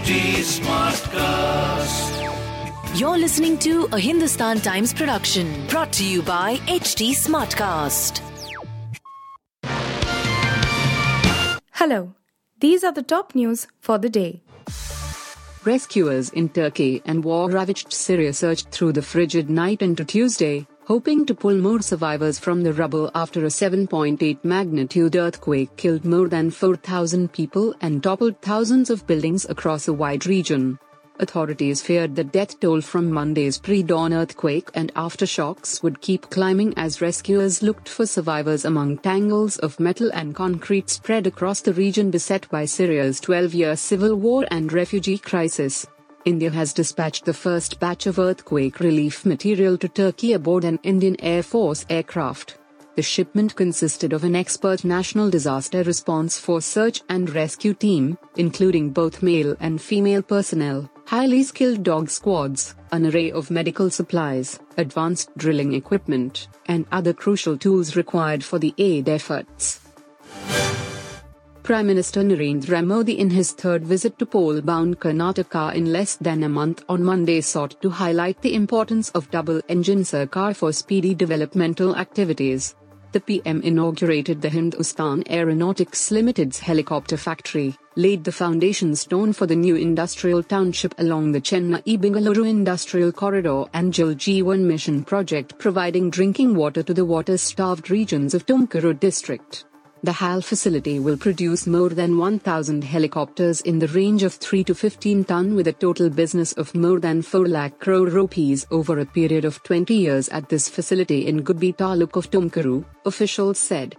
HT Smartcast. You're listening to a Hindustan Times production brought to you by HT Smartcast. Hello, these are the top news for the day. Rescuers in Turkey and war ravaged Syria searched through the frigid night into Tuesday, hoping to pull more survivors from the rubble after a 7.8 magnitude earthquake killed more than 4,000 people and toppled thousands of buildings across a wide region. Authorities feared the death toll from Monday's pre dawn earthquake and aftershocks would keep climbing as rescuers looked for survivors among tangles of metal and concrete spread across the region beset by Syria's 12 year civil war and refugee crisis. India has dispatched the first batch of earthquake relief material to Turkey aboard an Indian Air Force aircraft. The shipment consisted of an expert national disaster response force search and rescue team, including both male and female personnel, highly skilled dog squads, an array of medical supplies, advanced drilling equipment, and other crucial tools required for the aid efforts. Prime Minister Narendra Modi in his third visit to poll-bound Karnataka in less than a month on Monday sought to highlight the importance of double-engine Sarkar for speedy developmental activities. The PM inaugurated the Hindustan Aeronautics Limited's helicopter factory, laid the foundation stone for the new industrial township along the Chennai-Bengaluru Industrial Corridor and Jal Jeevan Mission project providing drinking water to the water-starved regions of Tumkuru district. The HAL facility will produce more than 1,000 helicopters in the range of 3 to 15 ton with a total business of more than 4 lakh crore rupees over a period of 20 years at this facility in Gubbi taluk of Tumkuru, officials said.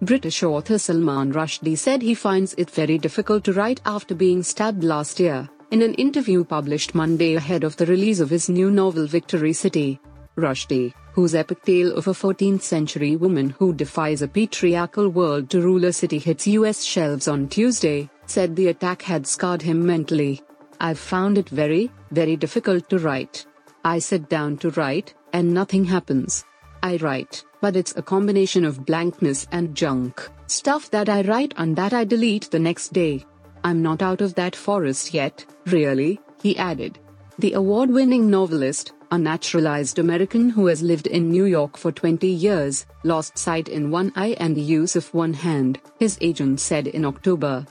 British author Salman Rushdie said he finds it very difficult to write after being stabbed last year, in an interview published Monday ahead of the release of his new novel Victory City. Rushdie, whose epic tale of a 14th century woman who defies a patriarchal world to rule a city hits US shelves on Tuesday, said the attack had scarred him mentally. I've found it very, very difficult to write. I sit down to write, and nothing happens. I write, but it's a combination of blankness and junk, stuff that I write and that I delete the next day. I'm not out of that forest yet, really, he added. The award winning novelist, a naturalized American who has lived in New York for 20 years, lost sight in one eye and the use of one hand, his agent said in October.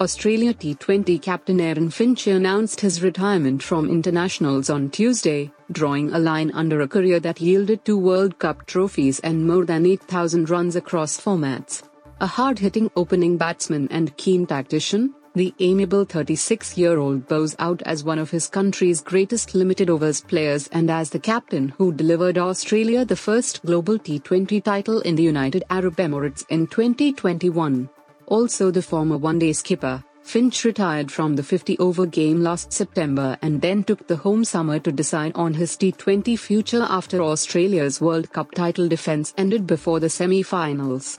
Australia T20 captain Aaron Finch announced his retirement from internationals on Tuesday, drawing a line under a career that yielded two World Cup trophies and more than 8,000 runs across formats. A hard hitting opening batsman and keen tactician, the amiable 36 year old bows out as one of his country's greatest limited overs players and as the captain who delivered Australia the first global T20 title in the United Arab Emirates in 2021. Also, the former one day skipper, Finch retired from the 50 over game last September and then took the home summer to decide on his T20 future after Australia's World Cup title defence ended before the semi finals.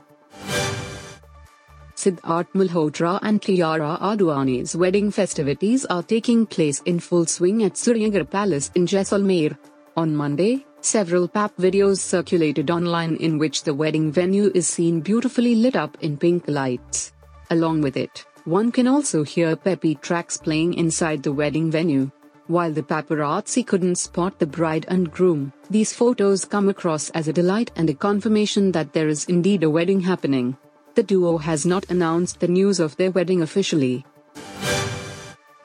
Siddharth Malhotra and Kiara Advani's wedding festivities are taking place in full swing at Suryagarh Palace in Jaisalmer. On Monday, several PAP videos circulated online in which the wedding venue is seen beautifully lit up in pink lights. Along with it, one can also hear peppy tracks playing inside the wedding venue. While the paparazzi couldn't spot the bride and groom, these photos come across as a delight and a confirmation that there is indeed a wedding happening. The duo has not announced the news of their wedding officially.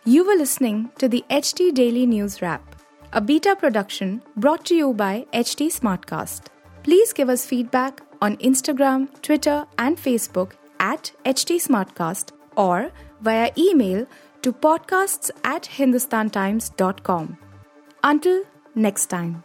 You were listening to the HT Daily News Wrap, a beta production brought to you by HT Smartcast. Please give us feedback on Instagram, Twitter, and Facebook at HT Smartcast or via email to podcasts at hindustantimes.com. Until next time.